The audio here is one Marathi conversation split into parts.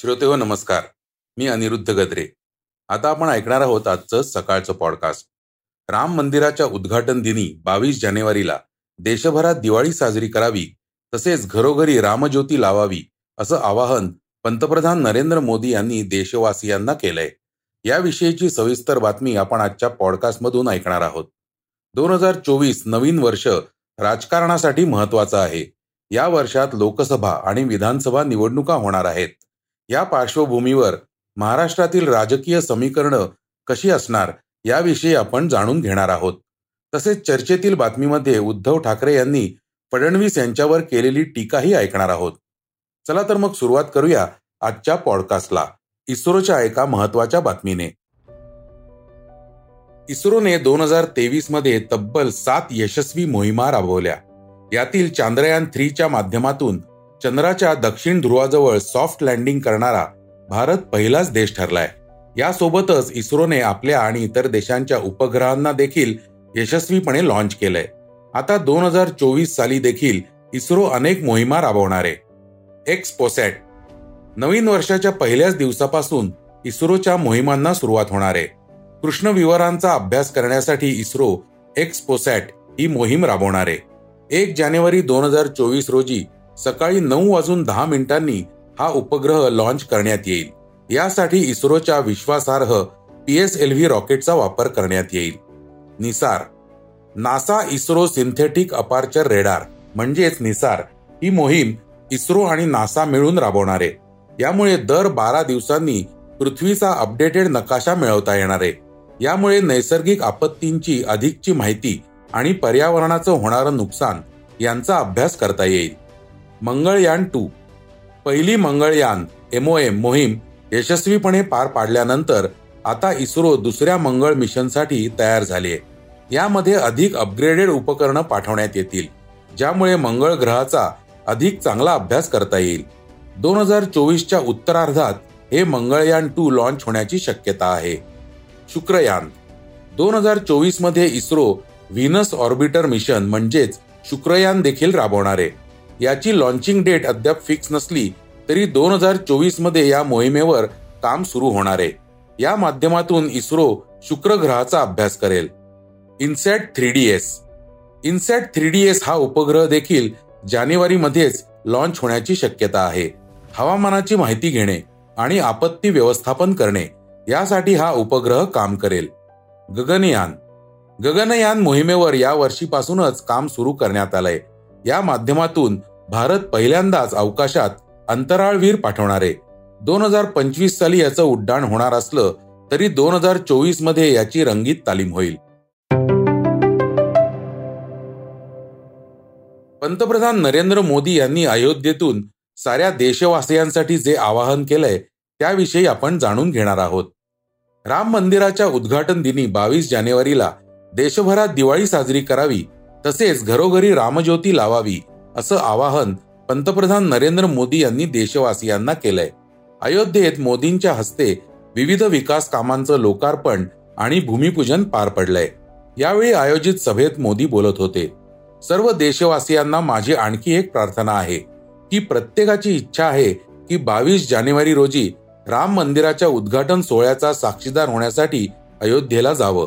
श्रोते हो नमस्कार. मी अनिरुद्ध गद्रे. आता आपण ऐकणार आहोत आजचं सकाळचं पॉडकास्ट राम मंदिराच्या उद्घाटन दिनी बावीस जानेवारीला देशभरात दिवाळी साजरी करावी तसेच घरोघरी रामज्योती लावावी असं आवाहन पंतप्रधान नरेंद्र मोदी यांनी देशवासियांना केलंय. याविषयीची सविस्तर बातमी आपण आजच्या पॉडकास्टमधून ऐकणार आहोत. दोन हजार चोवीस नवीन वर्ष राजकारणासाठी महत्वाचं आहे. या वर्षात लोकसभा आणि विधानसभा निवडणुका होणार आहेत. या पार्श्वभूमीवर महाराष्ट्रातील राजकीय समीकरणं कशी असणार याविषयी आपण जाणून घेणार आहोत. तसेच चर्चेतील बातमीमध्ये उद्धव ठाकरे यांनी फडणवीस यांच्यावर केलेली टीकाही ऐकणार आहोत. चला तर मग सुरुवात करूया आजच्या पॉडकास्टला. इस्रोच्या एका महत्त्वाच्या बातमीने. इस्रोने दोन हजार तेवीसमध्ये तब्बल सात यशस्वी मोहिमा राबवल्या. यातील चांद्रयान थ्रीच्या माध्यमातून चंद्राच्या दक्षिण ध्रुवाजवळ सॉफ्ट लँडिंग करणारा भारत पहिलाच देश ठरलाय. यासोबतच इस्रोने आपल्या आणि इतर देशांच्या उपग्रहांना देखील यशस्वीपणे लॉन्च केलंय. आता दोन हजार चोवीस साली देखील इस्रो अनेक मोहिमा राबवणार. आहे एक्स पोसॅट नवीन वर्षाच्या पहिल्याच दिवसापासून इस्रोच्या मोहिमांना सुरुवात होणार. आहे कृष्ण विवरांचा अभ्यास करण्यासाठी इस्रो एक्स पोसॅट ही मोहीम राबवणार. आहे एक जानेवारी दोन हजार चोवीस रोजी सकाळी नऊ वाजून दहा मिनिटांनी हा उपग्रह लॉन्च करण्यात येईल. यासाठी इस्रोच्या विश्वासार्ह पी एस एल व्ही रॉकेटचा वापर करण्यात येईल. NISAR NASA ISRO synthetic aperture radar म्हणजेच निसार ही मोहीम इस्रो आणि नासा मिळून राबवणार. आहे यामुळे दर बारा दिवसांनी पृथ्वीचा अपडेटेड नकाशा मिळवता येणार आहे. यामुळे नैसर्गिक आपत्तींची अधिकची माहिती आणि पर्यावरणाचं होणारं नुकसान यांचा अभ्यास करता येईल. मंगळयान टू. पहिली मंगळयान एमओएम मोहीम यशस्वीपणे पार पाडल्यानंतर आता इस्रो दुसऱ्या मंगळ मिशनसाठी तयार झाले आहे यामध्ये अधिक अपग्रेडेड उपकरणं पाठवण्यात येतील ज्यामुळे मंगळ ग्रहाचा अधिक चांगला अभ्यास करता येईल. दोन हजार चोवीसच्या उत्तरार्धात हे मंगळयान टू लॉन्च होण्याची शक्यता आहे. शुक्रयान दोन हजार चोवीसमध्ये इस्रो व्हिनस ऑर्बिटर मिशन म्हणजेच शुक्रयान देखील राबवणार. आहे याची लॉन्चिंग डेट अद्याप फिक्स नसली तरी दोन हजार चोवीसमध्ये या मोहिमेवर काम सुरू होणार आहे. या माध्यमातून इस्रो शुक्र ग्रहाचा अभ्यास करेल. INSAT three D S. INSAT three D S हा उपग्रह देखील जानेवारीमध्येच लॉन्च होण्याची शक्यता आहे. हवामानाची माहिती घेणे आणि आपत्ती व्यवस्थापन करणे यासाठी हा उपग्रह काम करेल. गगनयान. गगनयान मोहिमेवर या वर्षीपासूनच काम सुरू करण्यात आलंय. या माध्यमातून भारत पहिल्यांदाच अवकाशात अंतराळवीर पाठवणार. आहे दोन हजार पंचवीस साली याचं उड्डाण होणार असलं तरी दोन हजार चोवीसमध्ये याची रंगीत तालीम होईल. पंतप्रधान नरेंद्र मोदी यांनी अयोध्येतून साऱ्या देशवासियांसाठी जे आवाहन केलंय त्याविषयी आपण जाणून घेणार आहोत. राम मंदिराच्या उद्घाटन दिनी बावीस जानेवारीला देशभरात दिवाळी साजरी करावी तसेच घरोघरी रामज्योती लावावी असं आवाहन पंतप्रधान नरेंद्र मोदी यांनी देशवासियांना केलंय. अयोध्येत मोदींच्या हस्ते विविध विकास कामांचं लोकार्पण आणि भूमिपूजन पार पडलंय. यावेळी आयोजित सभेत मोदी बोलत होते. सर्व देशवासियांना माझी आणखी एक प्रार्थना आहे की प्रत्येकाची इच्छा आहे की बावीस जानेवारी रोजी राम मंदिराच्या उद्घाटन सोहळ्याचा साक्षीदार होण्यासाठी अयोध्येला जावं.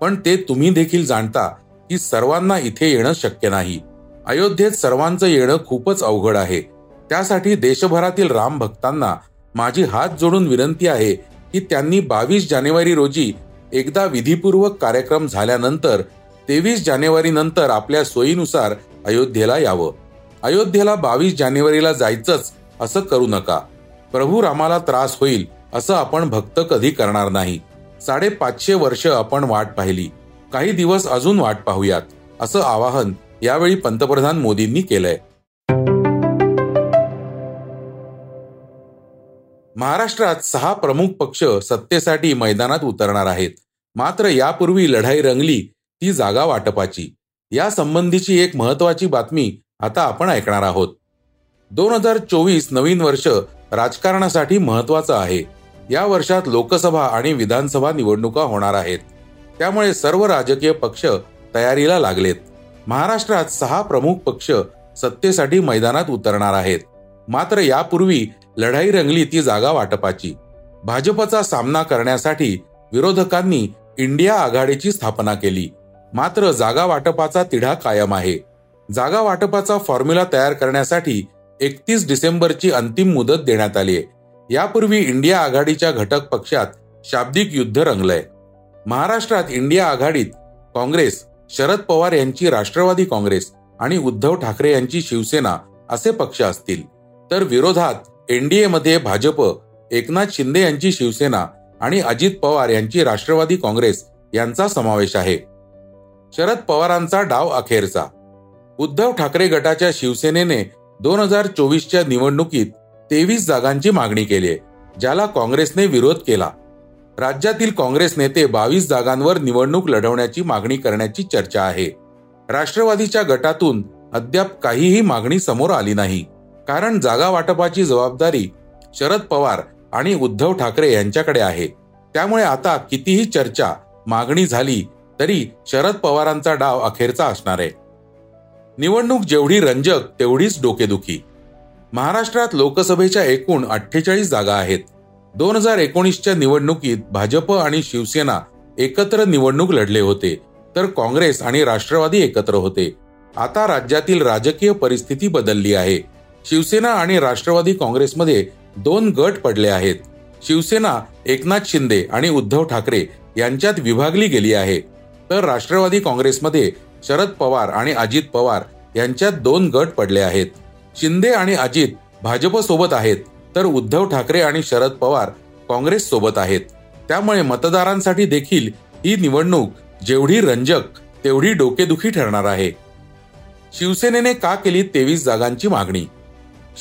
पण ते तुम्ही देखील जाणता की सर्वांना इथे येणं शक्य नाही. अयोध्येत सर्वांचं येणं खूपच अवघड आहे. त्यासाठी देशभरातील राम भक्तांना माझी हात जोडून विनंती आहे की त्यांनी बावीस जानेवारी रोजी एकदा विधीपूर्वक कार्यक्रम झाल्यानंतर तेवीस जानेवारी नंतर आपल्या सोयीनुसार अयोध्येला यावं. अयोध्येला बावीस जानेवारीला जायचंच असं करू नका. प्रभू रामाला त्रास होईल असं आपण भक्त कधी करणार नाही. साडेपाचशे वर्ष आपण वाट पाहिली. काही दिवस अजून वाट पाहूयात असं आवाहन यावेळी पंतप्रधान मोदींनी केलंय. महाराष्ट्रात सहा प्रमुख पक्ष सत्तेसाठी मैदानात उतरणार आहेत. मात्र यापूर्वी लढाई रंगली ती जागा वाटपाची. या संबंधीची एक महत्वाची बातमी आता आपण ऐकणार आहोत. दोन हजार चोवीस नवीन वर्ष राजकारणासाठी महत्वाचं आहे. या वर्षात लोकसभा आणि विधानसभा निवडणुका होणार आहेत. त्यामुळे सर्व राजकीय पक्ष तयारीला लागलेत. महाराष्ट्रात सहा प्रमुख पक्ष सत्तेसाठी मैदानात उतरणार आहेत. मात्र यापूर्वी लढाई रंगली ती जागा वाटपाची. भाजपचा सामना करण्यासाठी विरोधकांनी इंडिया आघाडीची स्थापना केली. मात्र जागा वाटपाचा तिढा कायम आहे. जागा वाटपाचा फॉर्म्युला तयार करण्यासाठी एकतीस डिसेंबरची अंतिम मुदत देण्यात आली आहे. यापूर्वी इंडिया आघाडीच्या घटक पक्षात शाब्दिक युद्ध रंगलंय. महाराष्ट्रात इंडिया आघाडीत काँग्रेस शरद पवार यांची राष्ट्रवादी काँग्रेस आणि उद्धव ठाकरे यांची शिवसेना असे पक्ष असतील. तर विरोधात एनडीए मध्ये भाजप एकनाथ शिंदे यांची शिवसेना आणि अजित पवार यांची राष्ट्रवादी काँग्रेस यांचा समावेश आहे. शरद पवारांचा डाव अखेरचा. उद्धव ठाकरे गटाच्या शिवसेनेने दोन हजार चोवीसच्या निवडणुकीत तेवीस जागांची मागणी केली ज्याला काँग्रेसने विरोध केला. राज्यातील काँग्रेस नेते बावीस जागांवर निवडणूक लढवण्याची मागणी करण्याची चर्चा आहे. राष्ट्रवादीच्या गटातून अद्याप काहीही मागणी समोर आली नाही. कारण जागा वाटपाची जबाबदारी शरद पवार आणि उद्धव ठाकरे यांच्याकडे आहे. त्यामुळे आता कितीही चर्चा मागणी झाली तरी शरद पवारांचा डाव अखेरचा असणार आहे. निवडणूक जेवढी रंजक तेवढीच डोकेदुखी. महाराष्ट्रात लोकसभेच्या एकूण अठ्ठेचाळीस जागा आहेत. दोन हजार एकोणीसच्या निवडणुकीत भाजप आणि शिवसेना एकत्र निवडणूक लढले होते तर काँग्रेस आणि राष्ट्रवादी एकत्र होते. आता राज्यातील राजकीय परिस्थिती बदलली आहे. शिवसेना आणि राष्ट्रवादी काँग्रेसमध्ये दोन गट पडले आहेत. शिवसेना एकनाथ शिंदे आणि उद्धव ठाकरे यांच्यात विभागली गेली आहे. तर राष्ट्रवादी काँग्रेसमध्ये शरद पवार आणि अजित पवार यांच्यात दोन गट पडले आहेत. शिंदे आणि अजित भाजपसोबत आहेत. तर उद्धव ठाकरे आणि शरद पवार काँग्रेस सोबत आहेत. त्यामुळे मतदारांसाठी देखील ही निवडणूक जेवढी रंजक तेवढी डोकेदुखी ठरणार आहे. शिवसेनेने का केली तेवीस जागांची मागणी?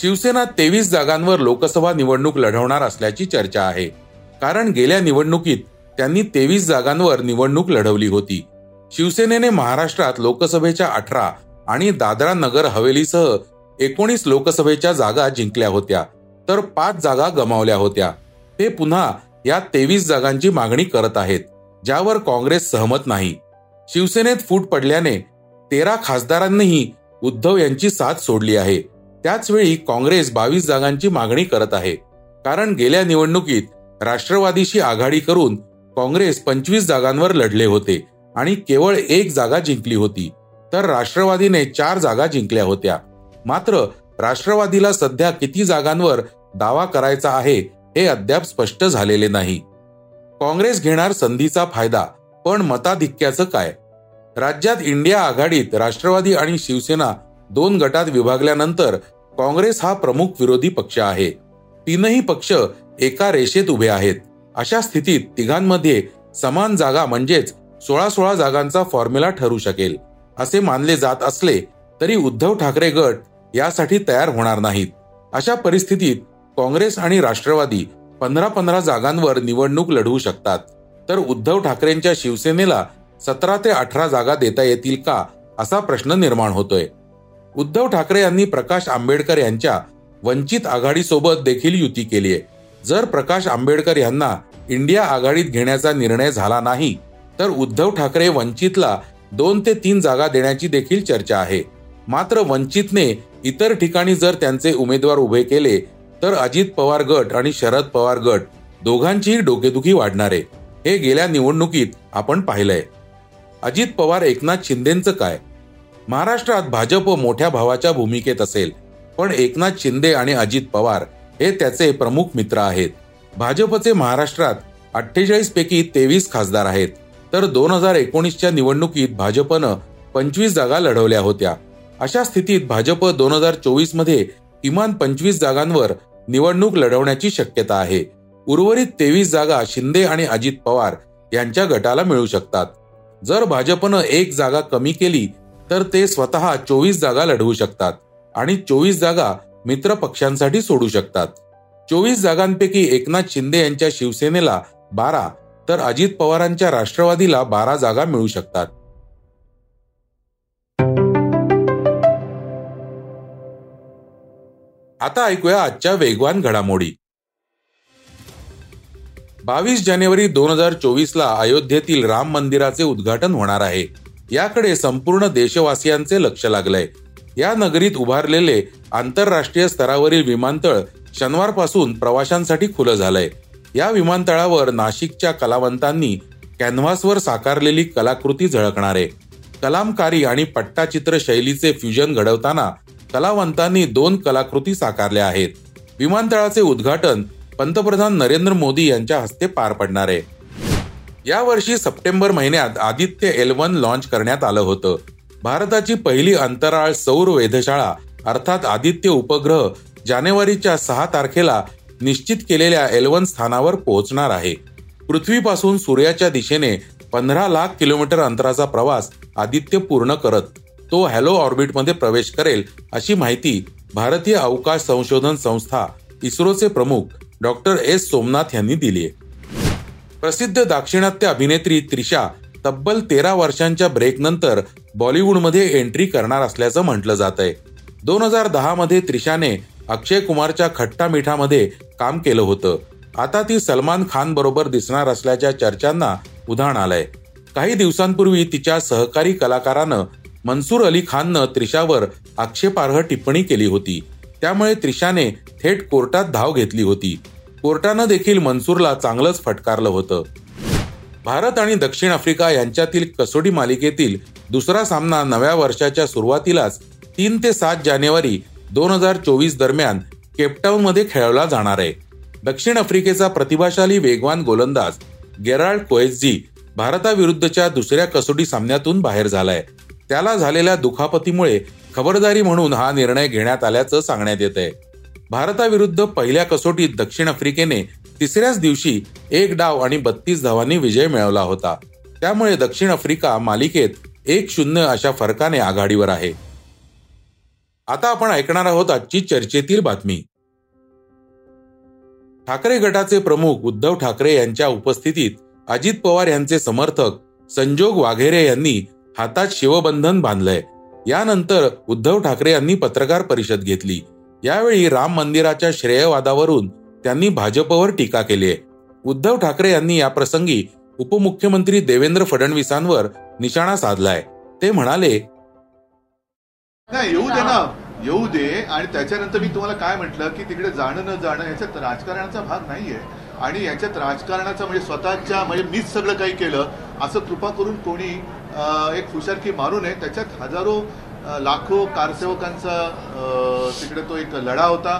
शिवसेना तेवीस जागांवर लोकसभा निवडणूक लढवणार असल्याची चर्चा आहे. कारण गेल्या निवडणुकीत त्यांनी तेवीस जागांवर निवडणूक लढवली होती. शिवसेनेने महाराष्ट्रात लोकसभेच्या अठरा आणि दादरा नगर हवेलीसह एकोणीस लोकसभेच्या जागा जिंकल्या होत्या. तर पाच जागा गमावल्या होत्या. ते पुन्हा या तेवीस जागांची मागणी करत आहेत ज्यावर काँग्रेस सहमत नाही. शिवसेनेत फूट पडल्याने तेरा खासदारांनीही उद्धव यांची साथ सोडली आहे. त्याचवेळी काँग्रेस बावीस जागांची मागणी करत आहे. कारण गेल्या निवडणुकीत राष्ट्रवादीशी आघाडी करून काँग्रेस पंचवीस जागांवर लढले होते आणि केवळ एक जागा जिंकली होती. तर राष्ट्रवादीने चार जागा जिंकल्या होत्या. मात्र राष्ट्रवादीला सध्या किती जागांवर दावा करायचा आहे हे अद्याप स्पष्ट झालेले नाही. काँग्रेस घेणार संधीचा फायदा पण मताधिक्याचं काय? राज्यात इंडिया आघाडीत राष्ट्रवादी आणि शिवसेना दोन गटात विभागल्यानंतर काँग्रेस हा प्रमुख विरोधी पक्ष आहे. तीनही पक्ष एका रेषेत उभे आहेत. अशा स्थितीत तिघांमध्ये समान जागा म्हणजेच सोळा सोळा जागांचा फॉर्म्युला ठरू शकेल असे मानले जात असले तरी उद्धव ठाकरे गट यासाठी तयार होणार नाहीत. अशा परिस्थितीत काँग्रेस आणि राष्ट्रवादी पंधरा पंधरा जागांवर निवडणूक लढवू शकतात. तर उद्धव ठाकरेंच्या शिवसेनेला सतरा ते अठरा जागा देता येतील का असा प्रश्न निर्माण होतोय. उद्धव ठाकरे यांनी प्रकाश आंबेडकर यांच्या वंचित आघाडीसोबत देखील युती केली आहे जर प्रकाश आंबेडकर यांना इंडिया आघाडीत घेण्याचा निर्णय झाला नाही तर उद्धव ठाकरे वंचितला दोन ते तीन जागा देण्याची देखील चर्चा आहे. मात्र वंचितने इतर ठिकाणी जर त्यांचे उमेदवार उभे केले तर अजित पवार गट आणि शरद पवार गट दोघांचीही डोकेदुखी वाढणार. आहे हे गेल्या निवडणुकीत आपण पाहिलंय. अजित पवार एकनाथ शिंदेचं काय? महाराष्ट्रात भाजप मोठ्या भावाच्या भूमिकेत असेल पण एकनाथ शिंदे आणि अजित पवार हे त्याचे प्रमुख मित्र आहेत. भाजपचे महाराष्ट्रात अठ्ठेचाळीस पैकी तेवीस खासदार आहेत. तर दोन हजार एकोणीसच्या निवडणुकीत भाजपनं पंचवीस जागा लढवल्या होत्या. अशा स्थितीत भाजप दोन हजार चोवीसमध्ये किमान पंचवीस जागांवर निवडणूक लढवण्याची शक्यता आहे. उर्वरित तेवीस जागा शिंदे आणि अजित पवार यांच्या गटाला मिळू शकतात. जर भाजपनं एक जागा कमी केली तर ते स्वतः चोवीस जागा लढवू शकतात आणि चोवीस जागा मित्र पक्षांसाठी सोडू शकतात. चोवीस जागांपैकी एकनाथ शिंदे यांच्या शिवसेनेला बारा तर अजित पवारांच्या राष्ट्रवादीला बारा जागा मिळू शकतात. आता ऐकूया आजच्या वेगवान घडामोडी. बावीस जानेवारी दोन हजार चोवीस ला अयोध्येतील राम मंदिराचे उद्घाटन होणार आहे. याकडे संपूर्ण देशवासियांचे लक्ष लागलंय. या नगरीत उभारलेले आंतरराष्ट्रीय स्तरावरील विमानतळ शनिवारपासून प्रवाशांसाठी खुलं झालंय. या विमानतळावर नाशिकच्या कलावंतांनी कॅनव्हासवर साकारलेली कलाकृती झळकणार आहे. कलामकारी आणि पट्टाचित्र शैलीचे फ्युजन घडवताना कलावंतांनी दोन कलाकृती साकारल्या आहेत. विमानतळाचे उद्घाटन पंतप्रधान नरेंद्र मोदी यांच्या हस्ते पार पडणार आहे. यावर्षी सप्टेंबर महिन्यात आदित्य एल वन लॉन्च करण्यात आलं होतं. भारताची पहिली अंतराळ सौर वेधशाळा अर्थात आदित्य उपग्रह जानेवारीच्या सहा तारखेला निश्चित केलेल्या एलवन स्थानावर पोहोचणार आहे. पृथ्वीपासून सूर्याच्या दिशेने पंधरा लाख किलोमीटर अंतराचा प्रवास आदित्य पूर्ण करत तो हॅलो ऑर्बिटमध्ये प्रवेश करेल अशी माहिती भारतीय अवकाश संशोधन संस्था इस्रोचे प्रमुख डॉक्टर एस सोमनाथ यांनी दिली आहे प्रसिद्ध दाक्षिणात्य अभिनेत्री त्रिशा तब्बल तेरा वर्षांच्या ब्रेकनंतर बॉलिवूडमध्ये एंट्री करणार असल्याचं म्हटलं जात आहे दोन हजार दहा मध्ये त्रिशाने अक्षय कुमारच्या खट्टा मिठामध्ये काम केलं होतं. आता ती सलमान खान बरोबर दिसणार असल्याच्या चर्चांना उधाण आलंय. काही दिवसांपूर्वी तिच्या सहकारी कलाकारानं मनसूर अली खाननं त्रिशावर आक्षेपार्ह टिप्पणी केली होती. त्यामुळे त्रिशाने थेट कोर्टात धाव घेतली होती. कोर्टानं देखील मनसूरला चांगलंच फटकारलं होतं. भारत आणि दक्षिण आफ्रिका यांच्यातील कसोटी मालिकेतील दुसरा सामना नव्या वर्षाच्या सुरुवातीलाच तीन ते सात जानेवारी दोन हजार चोवीस दरम्यान केपटाऊन मध्ये खेळवला जाणार आहे. दक्षिण आफ्रिकेचा प्रतिभाशाली वेगवान गोलंदाज गेराल्ड कोएसजी भारताविरुद्धच्या दुसऱ्या कसोटी सामन्यातून बाहेर झालाय. त्याला झालेल्या दुखापतीमुळे खबरदारी म्हणून हा निर्णय घेण्यात आल्याचं सांगण्यात येत आहे भारताविरुद्ध पहिल्या कसोटीत दक्षिण आफ्रिकेने तिसऱ्याच दिवशी एक डाव आणि बत्तीस धावांनी विजय मिळवला होता. त्यामुळे दक्षिण आफ्रिका मालिकेत एक शून्य अशा फरकाने आघाडीवर आहे. आता आपण ऐकणार आहोत आजची चर्चेतील बातमी. ठाकरे गटाचे प्रमुख उद्धव ठाकरे यांच्या उपस्थितीत अजित पवार यांचे समर्थक संजोग वाघेरे यांनी हातात शिवबंधन बांधलंय. यानंतर उद्धव ठाकरे यांनी पत्रकार परिषद घेतली. यावेळी राम मंदिराच्या श्रेयवादावरून त्यांनी भाजपवर टीका केली आहे. उद्धव ठाकरे यांनी या प्रसंगी उपमुख्यमंत्री देवेंद्र फडणवीसांवर निशाणा साधलाय. ते म्हणाले नाही येऊ दे ना. येऊ दे. आणि त्याच्यानंतर मी तुम्हाला काय म्हटलं की तिकडे जाणं न जाणं याच्यात राजकारणाचा भाग नाहीये. आणि याच्यात राजकारणाचा म्हणजे स्वतःच्या म्हणजे मीच सगळं काही केलं असं कृपा करून कोणी एक हुशारकी मारू नये त्याच्यात हजारो लाखो कारसेवकांचा तिकडे तो एक लढा होता.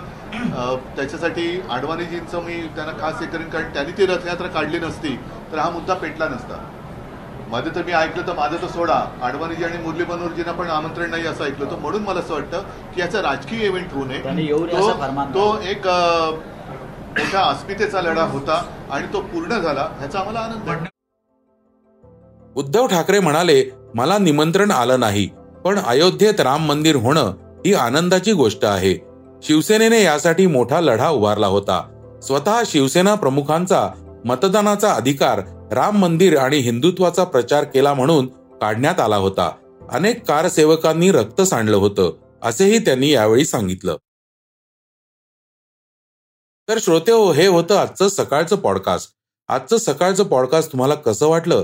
त्याच्यासाठी आडवाणीजींचं मी त्यांना खास हे करेन कारण त्यांनी ती रथयात्रा काढली नसती तर हा मुद्दा पेटला नसता. मध्ये तर मी ऐकलं तर माझं तर सोडा. आडवाणीजी आणि मुरली मनोहरजींना पण आमंत्रण नाही असं ऐकलं तर म्हणून मला असं वाटतं की याचा राजकीय इव्हेंट होऊ नये. तो एक मोठ्या अस्मितेचा लढा होता आणि तो पूर्ण झाला ह्याचा आम्हाला आनंद उद्धव ठाकरे म्हणाले मला निमंत्रण आलं नाही पण अयोध्येत राम मंदिर होणं ही आनंदाची गोष्ट आहे. शिवसेनेने यासाठी मोठा लढा उभारला होता. स्वतः शिवसेना प्रमुखांचा मतदानाचा अधिकार राम मंदिर आणि हिंदुत्वाचा प्रचार केला म्हणून काढण्यात आला होता. अनेक कारसेवकांनी रक्त सांडलं होतं असेही त्यांनी यावेळी सांगितलं. तर श्रोते हो हे होतं आजचं सकाळचं पॉडकास्ट आजचं सकाळचं पॉडकास्ट तुम्हाला कसं वाटलं?